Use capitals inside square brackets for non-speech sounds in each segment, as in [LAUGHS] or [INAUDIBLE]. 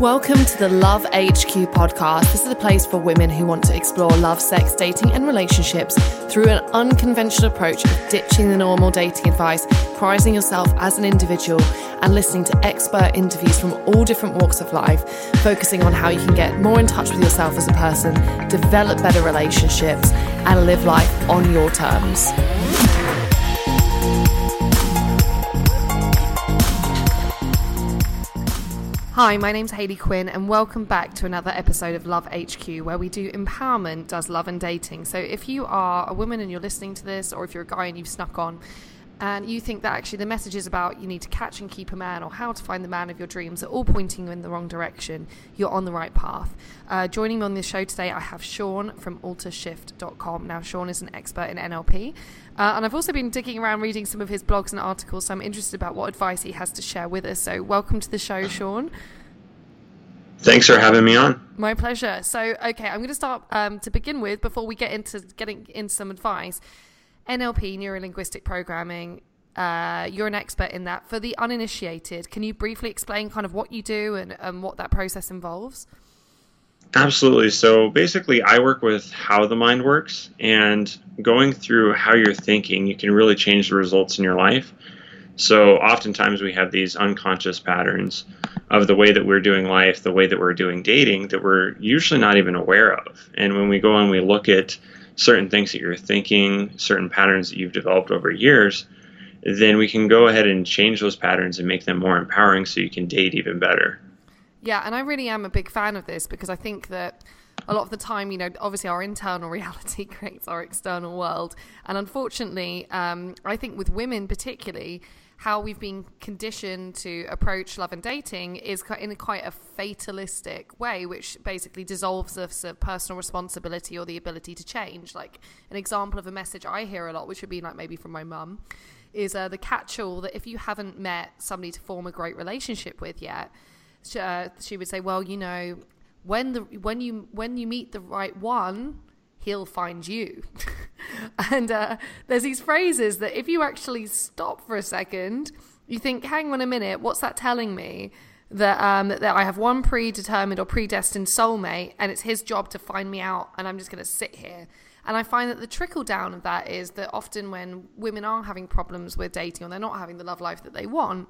Welcome to the Love HQ podcast. This is a place for women who want to explore love, sex, dating, and relationships through an unconventional approach of ditching the normal dating advice, prizing yourself as an individual, and listening to expert interviews from all different walks of life, focusing on how you can get more in touch with yourself as a person, develop better relationships, and live life on your terms. Hi, my name's Hayley Quinn, and welcome back to another episode of Love HQ, where we do empowerment, does love and dating. So, if you are a woman and you're listening to this, or if you're a guy and you've snuck on, and you think that actually the messages about you need to catch and keep a man or how to find the man of your dreams are all pointing you in the wrong direction, you're on the right path. Uh, joining me on this show today, I have Sean from altershift.com. Now, Sean is an expert in NLP, uh, and I've also been digging around reading some of his blogs and articles, so I'm interested about what advice he has to share with us. So, welcome to the show, Sean. Thanks for having me on. My pleasure. So, okay, I'm going to start um, to begin with before we get into getting in some advice. NLP, neuro linguistic programming, uh, you're an expert in that. For the uninitiated, can you briefly explain kind of what you do and, and what that process involves? Absolutely. So basically, I work with how the mind works, and going through how you're thinking, you can really change the results in your life. So oftentimes we have these unconscious patterns of the way that we're doing life, the way that we're doing dating that we're usually not even aware of. And when we go and we look at certain things that you're thinking, certain patterns that you've developed over years, then we can go ahead and change those patterns and make them more empowering so you can date even better. Yeah, and I really am a big fan of this because I think that a lot of the time, you know, obviously our internal [LAUGHS] reality creates our external world. And unfortunately, um, I think with women particularly, how we've been conditioned to approach love and dating is in quite a fatalistic way, which basically dissolves us of personal responsibility or the ability to change. Like an example of a message I hear a lot, which would be like maybe from my mum, is uh, the catch-all that if you haven't met somebody to form a great relationship with yet, uh, she would say, "Well, you know, when the when you when you meet the right one, he'll find you. [LAUGHS] and uh, there's these phrases that if you actually stop for a second, you think, hang on a minute, what's that telling me? That, um, that I have one predetermined or predestined soulmate, and it's his job to find me out, and I'm just going to sit here. And I find that the trickle down of that is that often when women are having problems with dating or they're not having the love life that they want,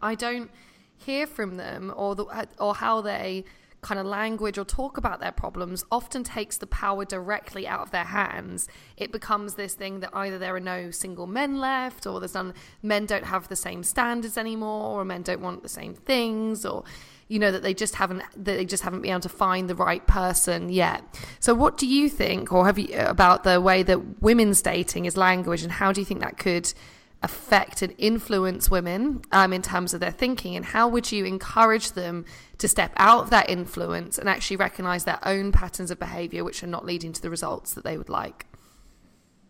I don't hear from them or the, or how they kind of language or talk about their problems often takes the power directly out of their hands. It becomes this thing that either there are no single men left, or there's none, men don't have the same standards anymore, or men don't want the same things, or you know that they just haven't that they just haven't been able to find the right person yet. So, what do you think, or have you about the way that women's dating is language, and how do you think that could affect and influence women um, in terms of their thinking? And how would you encourage them to step out of that influence and actually recognize their own patterns of behavior, which are not leading to the results that they would like?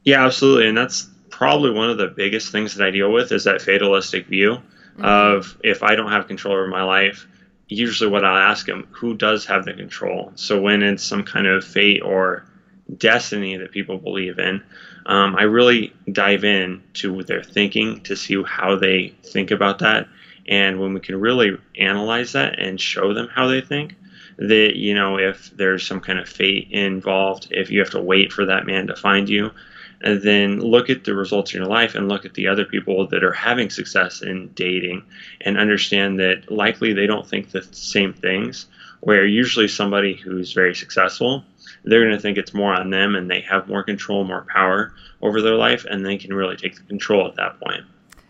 Yeah, absolutely. And that's probably one of the biggest things that I deal with is that fatalistic view mm-hmm. of if I don't have control over my life, usually what I'll ask them, who does have the control? So when it's some kind of fate or destiny that people believe in, um, I really dive in to their thinking to see how they think about that. And when we can really analyze that and show them how they think, that, you know, if there's some kind of fate involved, if you have to wait for that man to find you, and then look at the results in your life and look at the other people that are having success in dating and understand that likely they don't think the same things. Where usually somebody who's very successful they're going to think it's more on them and they have more control, more power over their life, and they can really take the control at that point.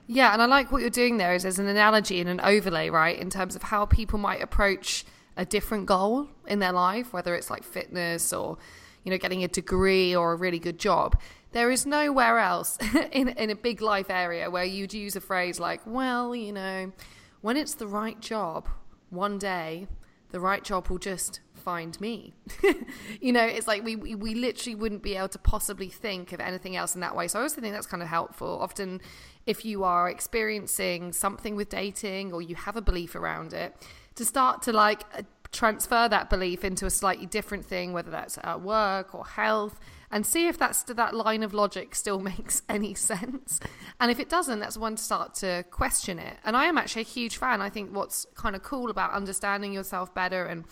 Yeah, and I like what you're doing there is as an analogy and an overlay, right, in terms of how people might approach a different goal in their life, whether it's like fitness or, you know, getting a degree or a really good job. There is nowhere else [LAUGHS] in, in a big life area where you'd use a phrase like, well, you know, when it's the right job, one day the right job will just find me. [LAUGHS] you know, it's like we, we, we literally wouldn't be able to possibly think of anything else in that way. So I also think that's kind of helpful. Often, if you are experiencing something with dating or you have a belief around it, to start to like uh, transfer that belief into a slightly different thing, whether that's at work or health, and see if that's that line of logic still [LAUGHS] makes any sense. And if it doesn't, that's one to start to question it. And I am actually a huge fan. I think what's kind of cool about understanding yourself better and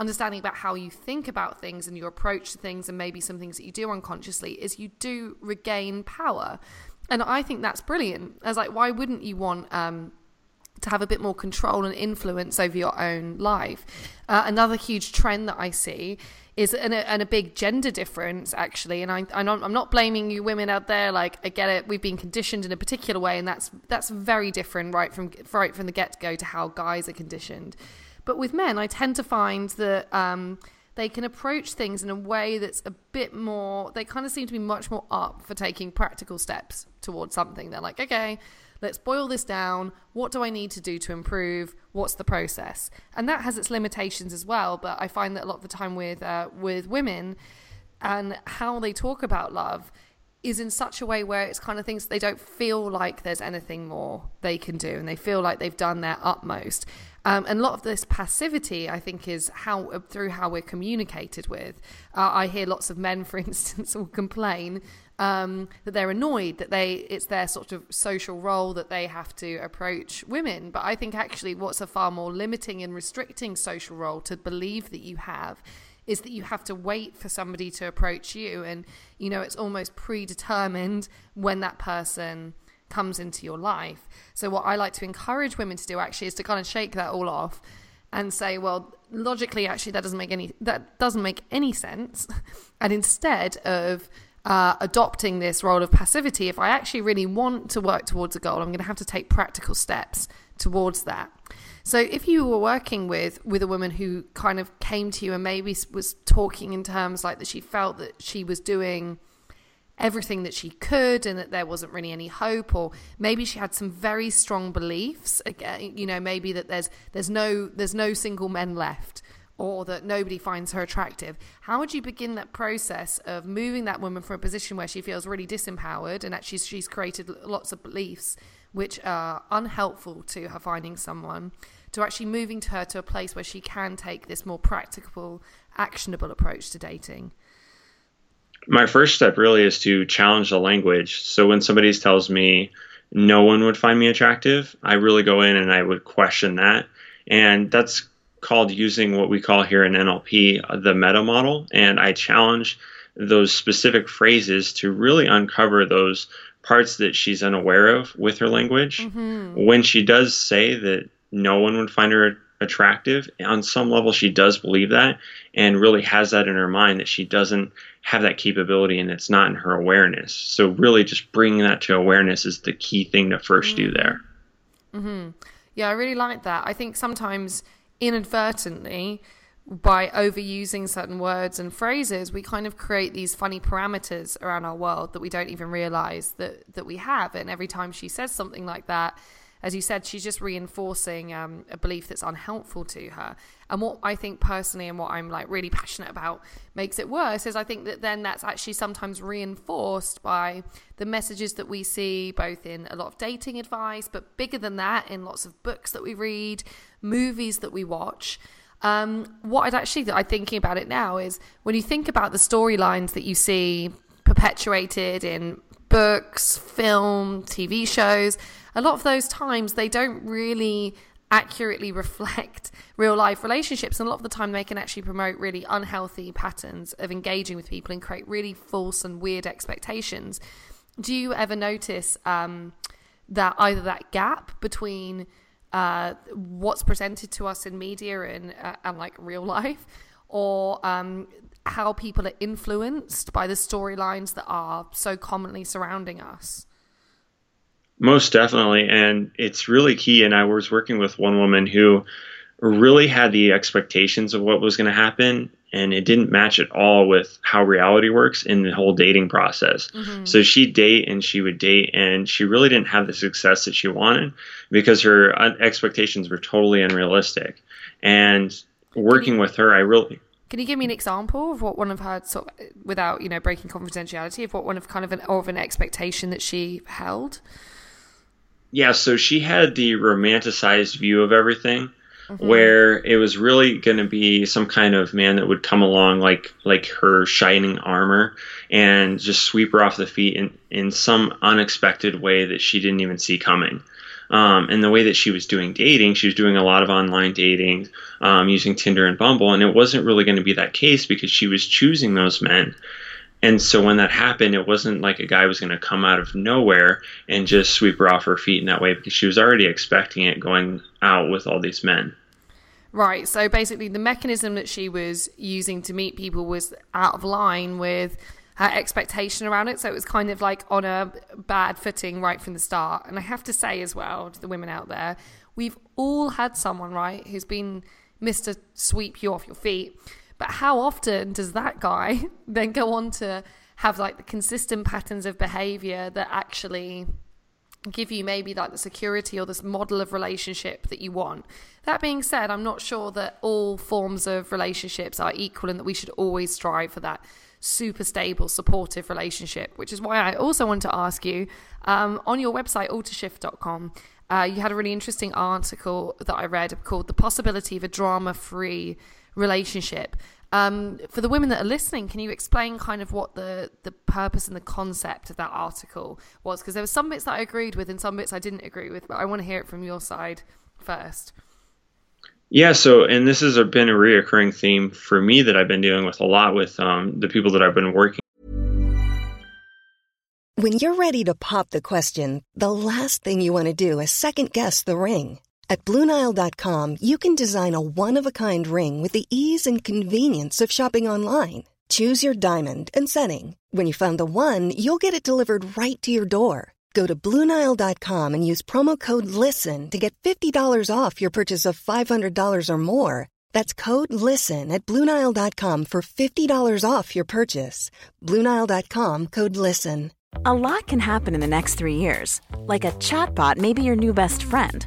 understanding about how you think about things and your approach to things and maybe some things that you do unconsciously is you do regain power. And I think that's brilliant. As like, why wouldn't you want um, to have a bit more control and influence over your own life? Uh, another huge trend that I see is and a, and a big gender difference actually. And I, I'm not, I'm not blaming you women out there. Like I get it, we've been conditioned in a particular way, and that's that's very different right from right from the get go to how guys are conditioned. But with men, I tend to find that um, they can approach things in a way that's a bit more, they kind of seem to be much more up for taking practical steps towards something. They're like, okay, let's boil this down. What do I need to do to improve? What's the process? And that has its limitations as well. But I find that a lot of the time with, uh, with women and how they talk about love, is in such a way where it's kind of things they don't feel like there's anything more they can do and they feel like they've done their utmost um, and a lot of this passivity, I think, is how through how we're communicated with. Uh, I hear lots of men, [LAUGHS] for instance, will complain um, that they're annoyed that they it's their sort of social role that they have to approach women. But I think actually, what's a far more limiting and restricting social role to believe that you have is that you have to wait for somebody to approach you, and you know it's almost predetermined when that person comes into your life. So what I like to encourage women to do actually is to kind of shake that all off and say, well, logically, actually, that doesn't make any that doesn't make any sense. [LAUGHS] and instead of uh, adopting this role of passivity, if I actually really want to work towards a goal, I'm going to have to take practical steps towards that. So if you were working with with a woman who kind of came to you and maybe was talking in terms like that she felt that she was doing everything that she could and that there wasn't really any hope or maybe she had some very strong beliefs you know maybe that there's there's no there's no single men left or that nobody finds her attractive. How would you begin that process of moving that woman from a position where she feels really disempowered and actually she's created lots of beliefs which are unhelpful to her finding someone to actually moving to her to a place where she can take this more practical actionable approach to dating my first step really is to challenge the language. So when somebody tells me no one would find me attractive, I really go in and I would question that. And that's called using what we call here in NLP the meta model. And I challenge those specific phrases to really uncover those parts that she's unaware of with her language. Mm-hmm. When she does say that no one would find her attractive. On some level, she does believe that and really has that in her mind that she doesn't have that capability and it's not in her awareness. So, really, just bringing that to awareness is the key thing to 1st mm-hmm. do there. Mm-hmm. Yeah, I really like that. I think sometimes inadvertently, by overusing certain words and phrases, we kind of create these funny parameters around our world that we don't even realize that, that we have. And every time she says something like that, as you said, she's just reinforcing um, a belief that's unhelpful to her. And what I think personally, and what I'm like really passionate about, makes it worse is I think that then that's actually sometimes reinforced by the messages that we see both in a lot of dating advice, but bigger than that, in lots of books that we read, movies that we watch. Um, what I'd actually, I'm thinking about it now is when you think about the storylines that you see perpetuated in books, film, TV shows, a lot of those times they don't really accurately [LAUGHS] reflect real life relationships. And a lot of the time they can actually promote really unhealthy patterns of engaging with people and create really false and weird expectations. Do you ever notice um, that either that gap between uh, what's presented to us in media and, uh, and like real life [LAUGHS] or um, how people are influenced by the storylines that are so commonly surrounding us. Most definitely. And it's really key. And I was working with one woman who really had the expectations of what was going to happen and it didn't match at all with how reality works in the whole dating process. Mm-hmm. So she'd date and she would date, and she really didn't have the success that she wanted because her expectations were totally unrealistic. And working you, with her, I really. Can you give me an example of what one of her, sort of, without you know breaking confidentiality, of what one of kind of an of an expectation that she held? Yeah, so she had the romanticized view of everything mm-hmm. where it was really going to be some kind of man that would come along like like her shining armor and just sweep her off the feet in in some unexpected way that she didn't even see coming. Um, and the way that she was doing dating, she was doing a lot of online dating um, using Tinder and Bumble, and it wasn't really going to be that case because she was choosing those men. And so when that happened, it wasn't like a guy was going to come out of nowhere and just sweep her off her feet in that way because she was already expecting it going out with all these men. Right. So basically, the mechanism that she was using to meet people was out of line with her expectation around it. So it was kind of like on a bad footing right from the start. And I have to say as well to the women out there, we've all had someone, right, who's been Mr. Sweep you off your feet. But how often does that guy [LAUGHS] then go on to have like the consistent patterns of behavior that actually give you maybe like the security or this model of relationship that you want. That being said, I'm not sure that all forms of relationships are equal and that we should always strive for that super stable, supportive relationship, which is why I also want to ask you um, on your website, altershift.com. Uh, you had a really interesting article that I read called The Possibility of a Drama Free Relationship. Um, for the women that are listening, can you explain kind of what the, the purpose and the concept of that article was? Because there were some bits that I agreed with and some bits I didn't agree with, but I want to hear it from your side first. Yeah, so and this has been a reoccurring theme for me that I've been dealing with a lot with um, the people that I've been working. When you're ready to pop the question, the last thing you want to do is second guess the ring at Bluenile.com, you can design a one of a kind ring with the ease and convenience of shopping online. Choose your diamond and setting. When you find the one, you'll get it delivered right to your door. Go to Bluenile.com and use promo code LISTEN to get $50 off your purchase of $500 or more. That's code LISTEN at Bluenile.com for $50 off your purchase. Bluenile.com code LISTEN. A lot can happen in the next three years. Like a chatbot may be your new best friend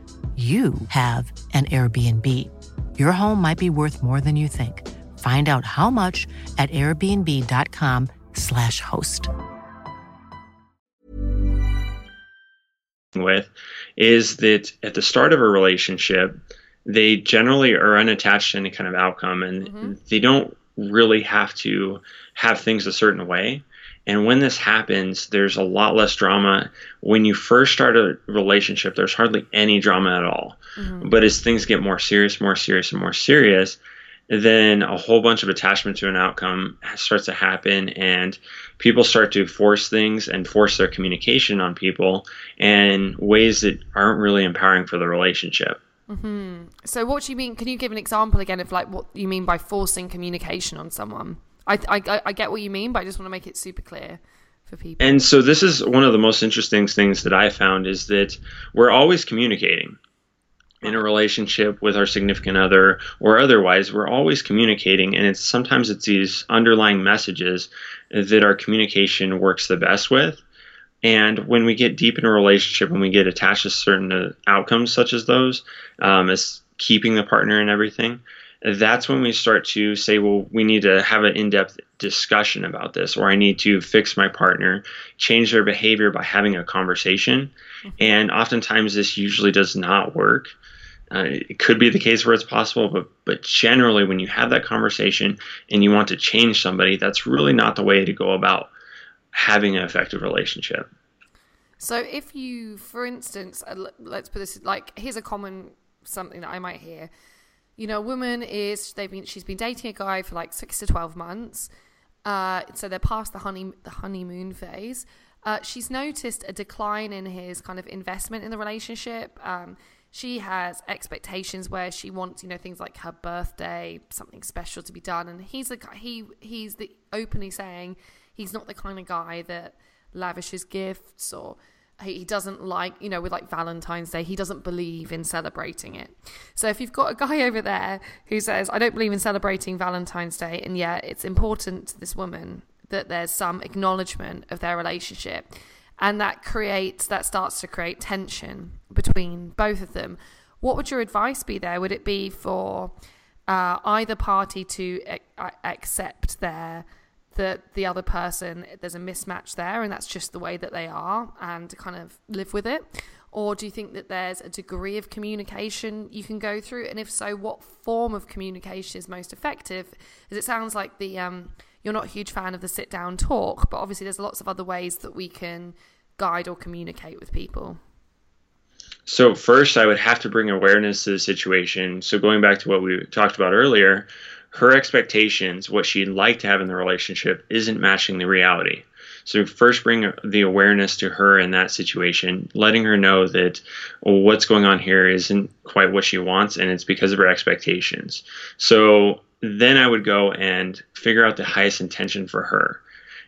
you have an Airbnb. Your home might be worth more than you think. Find out how much at airbnb.com/slash host. With is that at the start of a relationship, they generally are unattached to any kind of outcome and mm-hmm. they don't really have to have things a certain way. And when this happens, there's a lot less drama. When you first start a relationship, there's hardly any drama at all. Mm-hmm. But as things get more serious, more serious, and more serious, then a whole bunch of attachment to an outcome starts to happen, and people start to force things and force their communication on people in ways that aren't really empowering for the relationship. Mm-hmm. So, what do you mean? Can you give an example again of like what you mean by forcing communication on someone? I, I, I get what you mean, but I just want to make it super clear for people. And so this is one of the most interesting things that I found is that we're always communicating in a relationship with our significant other or otherwise we're always communicating and it's sometimes it's these underlying messages that our communication works the best with And when we get deep in a relationship, when we get attached to certain uh, outcomes such as those, um, as keeping the partner and everything, that's when we start to say, well, we need to have an in depth discussion about this, or I need to fix my partner, change their behavior by having a conversation. Mm-hmm. And oftentimes, this usually does not work. Uh, it could be the case where it's possible, but but generally, when you have that conversation and you want to change somebody, that's really not the way to go about having an effective relationship. So, if you, for instance, uh, let's put this like here's a common something that I might hear you know, a woman is they've been she's been dating a guy for like six to twelve months. Uh, so they're past the honey the honeymoon phase. Uh, she's noticed a decline in his kind of investment in the relationship. Um, she has expectations where she wants, you know, things like her birthday, something special to be done, and he's the he he's the openly saying he's not the kind of guy that lavishes gifts or he doesn't like, you know, with like Valentine's Day, he doesn't believe in celebrating it. So if you've got a guy over there who says, I don't believe in celebrating Valentine's Day, and yet it's important to this woman that there's some acknowledgement of their relationship, and that creates, that starts to create tension between both of them, what would your advice be there? Would it be for uh, either party to accept their that the other person there's a mismatch there and that's just the way that they are and kind of live with it. Or do you think that there's a degree of communication you can go through? And if so what form of communication is most effective? As it sounds like the um, you're not a huge fan of the sit down talk but obviously there's lots of other ways that we can guide or communicate with people. So first i would have to bring awareness to the situation. So going back to what we talked about earlier her expectations, what she'd like to have in the relationship, isn't matching the reality. So first bring the awareness to her in that situation, letting her know that what's going on here isn't quite what she wants and it's because of her expectations. So then I would go and figure out the highest intention for her.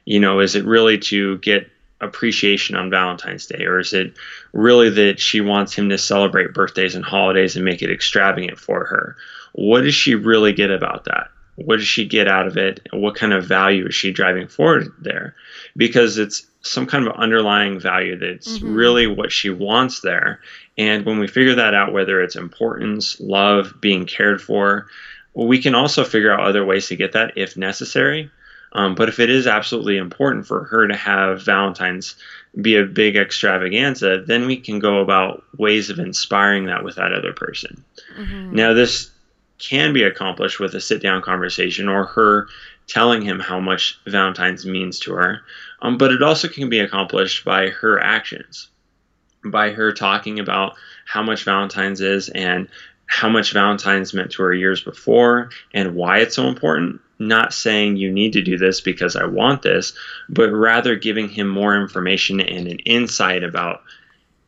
You know, is it really to get appreciation on Valentine's Day or is it really that she wants him to celebrate birthdays and holidays and make it extravagant for her? What does she really get about that? What does she get out of it? What kind of value is she driving forward there? Because it's some kind of underlying value that's mm-hmm. really what she wants there. And when we figure that out, whether it's importance, love, being cared for, we can also figure out other ways to get that if necessary. Um, but if it is absolutely important for her to have Valentine's be a big extravaganza, then we can go about ways of inspiring that with that other person. Mm-hmm. Now, this can be accomplished with a sit down conversation or her telling him how much Valentine's means to her. Um, but it also can be accomplished by her actions, by her talking about how much Valentine's is and how much Valentine's meant to her years before and why it's so important. Not saying you need to do this because I want this, but rather giving him more information and an insight about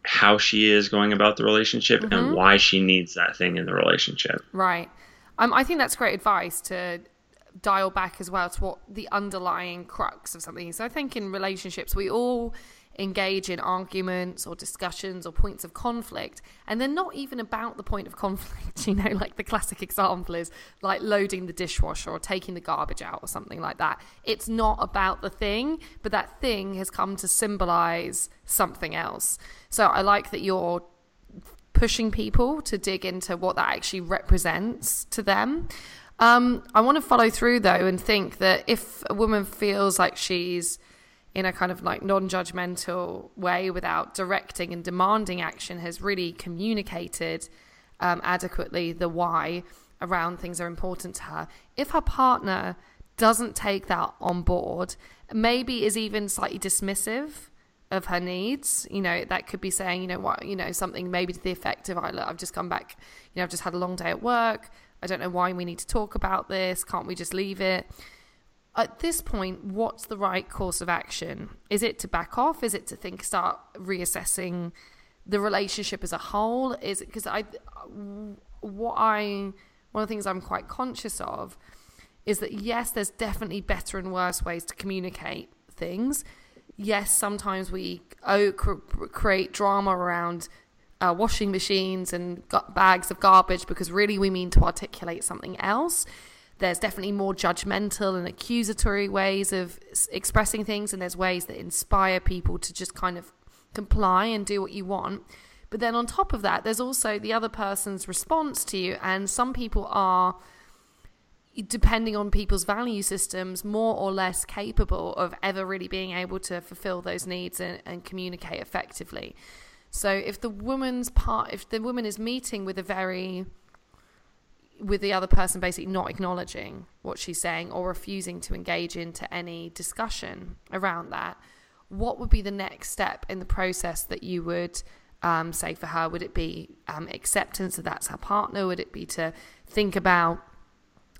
how she is going about the relationship mm-hmm. and why she needs that thing in the relationship. Right. Um, I think that's great advice to dial back as well to what the underlying crux of something is. So I think in relationships, we all engage in arguments or discussions or points of conflict and they're not even about the point of conflict [LAUGHS] you know like the classic example is like loading the dishwasher or taking the garbage out or something like that it's not about the thing but that thing has come to symbolize something else so i like that you're pushing people to dig into what that actually represents to them. Um, I want to follow through though and think that if a woman feels like she's in a kind of like non judgmental way without directing and demanding action has really communicated um, adequately the why around things are important to her. If her partner doesn't take that on board, maybe is even slightly dismissive of her needs. You know, that could be saying, you know, what, you know, something maybe to the effect of, I've just come back, you know, I've just had a long day at work. I don't know why we need to talk about this. Can't we just leave it? At this point, what's the right course of action? Is it to back off? Is it to think, start reassessing the relationship as a whole? Is it because I, what I, one of the things I'm quite conscious of is that yes, there's definitely better and worse ways to communicate things yes, sometimes we oh, create drama around uh, washing machines and bags of garbage because really we mean to articulate something else. there's definitely more judgmental and accusatory ways of expressing things, and there's ways that inspire people to just kind of comply and do what you want. But then on top of that, there's also the other person's response to you, and some people are depending on people's value systems, more or less capable of ever really being able to fulfill those needs and, and, communicate effectively. So if the woman's part, if the woman is meeting with a very, with the other person basically not acknowledging what she's saying or refusing to engage into any discussion around that, what would be the next step in the process that you would um, say for her? Would it be um, acceptance that that's her partner? Would it be to think about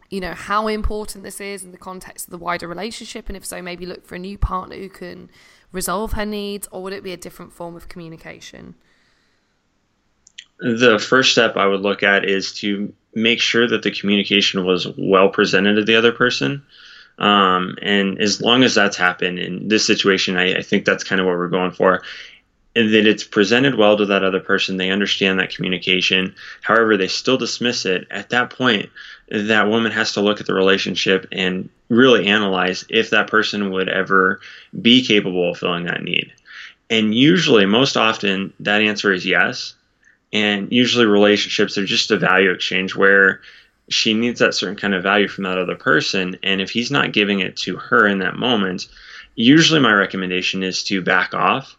you know how important this is in the context of the wider relationship and if so maybe look for a new partner who can resolve her needs or would it be a different form of communication? The first step i would look at is to make sure that the communication was well presented to the other person. Um, and as long as that's happened in this situation I, I think that's kind of what we're going for that it's presented well to that other person. They understand that communication. However, they still dismiss it. At that point, that woman has to look at the relationship and really analyze if that person would ever be capable of filling that need. And usually, most often, that answer is yes. And usually, relationships are just a value exchange where she needs that certain kind of value from that other person. And if he's not giving it to her in that moment, usually my recommendation is to back off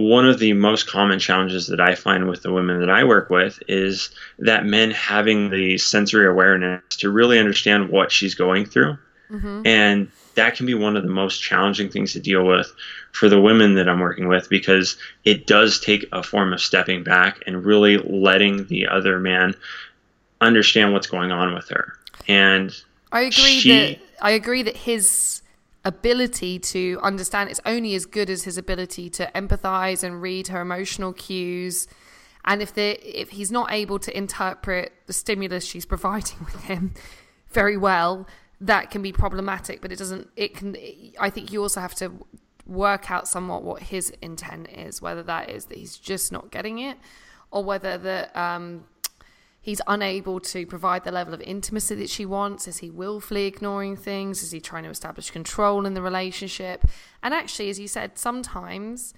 one of the most common challenges that I find with the women that I work with is that men having the sensory awareness to really understand what she's going through. Mm-hmm. And that can be one of the most challenging things to deal with for the women that I'm working with because it does take a form of stepping back and really letting the other man understand what's going on with her. And I agree she, that I agree that his ability to understand it's only as good as his ability to empathize and read her emotional cues. And if they if he's not able to interpret the stimulus she's [LAUGHS] providing with him very well that can be problematic but it doesn't it can i think you also have to work out somewhat what his intent is whether that is that he's just not getting it or whether that um, he's unable to provide the level of intimacy that she wants? Is he willfully ignoring things? Is he trying to establish control in the relationship? And actually, as you said, sometimes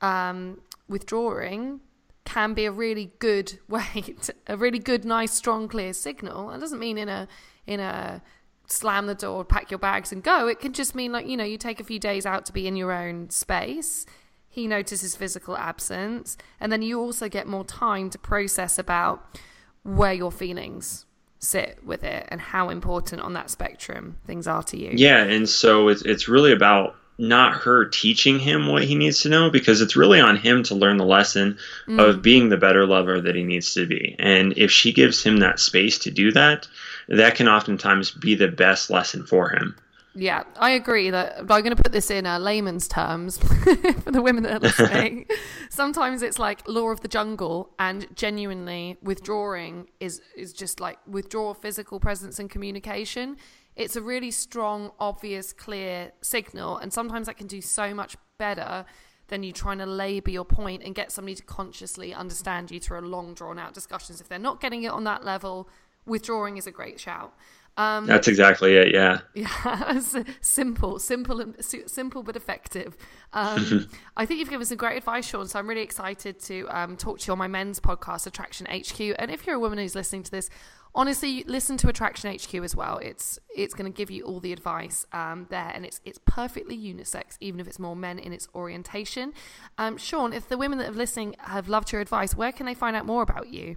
um, withdrawing can be a really good [LAUGHS] way, to, a really good, nice, strong, clear signal. That doesn't mean in a in a slam the door, pack your bags and go. It can just mean like you know you take a few days out to be in your own space. He notices physical absence, and then you also get more time to process about where your feelings sit with it and how important on that spectrum things are to you. Yeah, and so it's it's really about not her teaching him what he needs to know because it's really on him to learn the lesson mm. of being the better lover that he needs to be. And if she gives him that space to do that, that can oftentimes be the best lesson for him. Yeah, I agree that I'm going to put this in uh, layman's terms [LAUGHS] for the women that are listening. [LAUGHS] Sometimes it's like law of the jungle, and genuinely withdrawing is is just like withdraw physical presence and communication. It's a really strong, obvious, clear signal, and sometimes that can do so much better than you trying to labour your point and get somebody to consciously understand you through a long, drawn out discussions. If they're not getting it on that level, withdrawing is a great shout. Um, That's exactly it. Yeah. [LAUGHS] Yeah. [LAUGHS] simple, simple, and simple but effective. Um, [LAUGHS] I think you've given some great advice, Sean. So I'm really excited to um, talk to you on my men's podcast, Attraction HQ. And if you're a woman who's listening to this, honestly, listen to Attraction HQ as well. It's it's going to give you all the advice um, there, and it's it's perfectly unisex, even if it's more men in its orientation. Um, Sean, if the women that are listening have loved your advice, where can they find out more about you?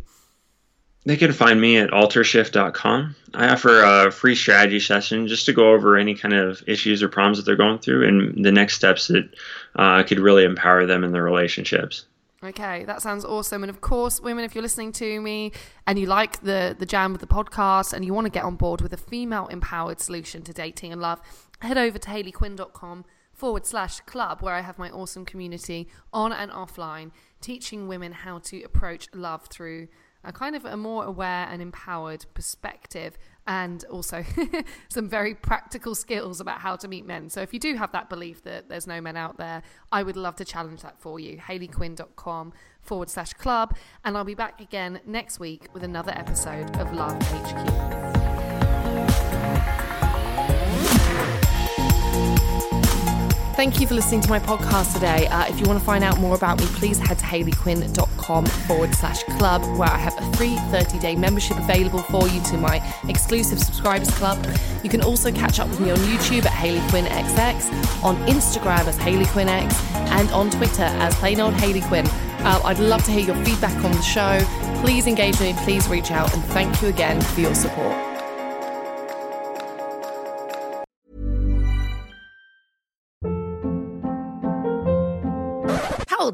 They can find me at altershift.com. I offer a free strategy session just to go over any kind of issues or problems that they're going through and the next steps that uh, could really empower them in their relationships. Okay, that sounds awesome. And of course, women, if you're listening to me and you like the the jam of the podcast and you want to get on board with a female empowered solution to dating and love, head over to hayleyquinn.com forward slash club where I have my awesome community on and offline teaching women how to approach love through a kind of a more aware and empowered perspective and also [LAUGHS] some very practical skills about how to meet men. So if you do have that belief that there's no men out there, I would love to challenge that for you. HayleyQuinn.com forward slash club. And I'll be back again next week with another episode of Love HQ. Thank you for listening to my podcast today. Uh, if you want to find out more about me, please head to hayleyquinn.com forward slash club, where I have a free 30 day membership available for you to my exclusive subscribers club. You can also catch up with me on YouTube at Hayley Quinn XX, on Instagram as Hayley Quinn X, and on Twitter as plain old Hayley Quinn. Uh, I'd love to hear your feedback on the show. Please engage me, please reach out, and thank you again for your support.